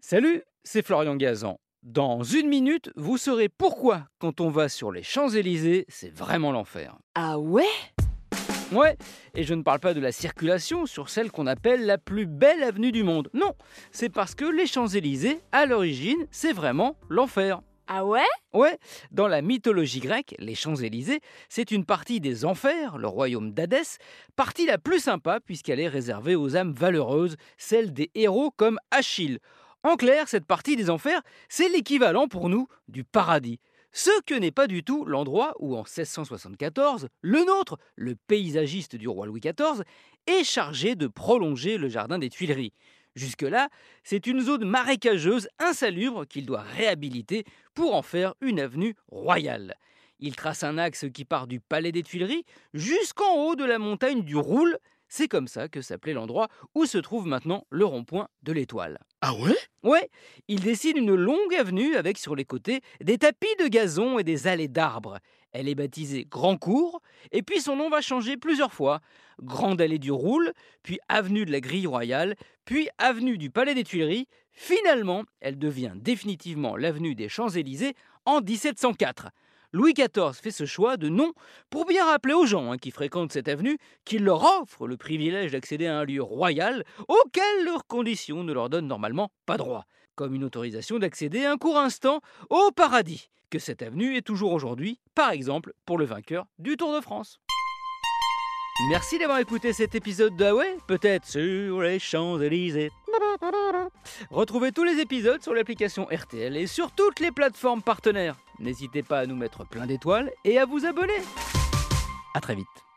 Salut, c'est Florian Gazan. Dans une minute, vous saurez pourquoi, quand on va sur les Champs-Élysées, c'est vraiment l'enfer. Ah ouais? Ouais, et je ne parle pas de la circulation sur celle qu'on appelle la plus belle avenue du monde. Non, c'est parce que les Champs-Élysées, à l'origine, c'est vraiment l'enfer. Ah ouais? Ouais, dans la mythologie grecque, les Champs-Élysées, c'est une partie des enfers, le royaume d'Hadès, partie la plus sympa puisqu'elle est réservée aux âmes valeureuses, celles des héros comme Achille. En clair, cette partie des enfers, c'est l'équivalent pour nous du paradis. Ce que n'est pas du tout l'endroit où, en 1674, le nôtre, le paysagiste du roi Louis XIV, est chargé de prolonger le jardin des Tuileries. Jusque-là, c'est une zone marécageuse insalubre qu'il doit réhabiliter pour en faire une avenue royale. Il trace un axe qui part du palais des Tuileries jusqu'en haut de la montagne du Roule. C'est comme ça que s'appelait l'endroit où se trouve maintenant le rond-point de l'Étoile. Ah ouais? Ouais, il dessine une longue avenue avec sur les côtés des tapis de gazon et des allées d'arbres. Elle est baptisée Grand Cours, et puis son nom va changer plusieurs fois. Grande Allée du Roule, puis Avenue de la Grille Royale, puis Avenue du Palais des Tuileries. Finalement, elle devient définitivement l'avenue des Champs-Élysées en 1704. Louis XIV fait ce choix de nom pour bien rappeler aux gens hein, qui fréquentent cette avenue qu'il leur offre le privilège d'accéder à un lieu royal auquel leurs conditions ne leur donnent normalement pas droit, comme une autorisation d'accéder un court instant au paradis, que cette avenue est toujours aujourd'hui, par exemple pour le vainqueur du Tour de France. Merci d'avoir écouté cet épisode de Huawei, peut-être sur les Champs-Élysées. Retrouvez tous les épisodes sur l'application RTL et sur toutes les plateformes partenaires. N'hésitez pas à nous mettre plein d'étoiles et à vous abonner. A très vite.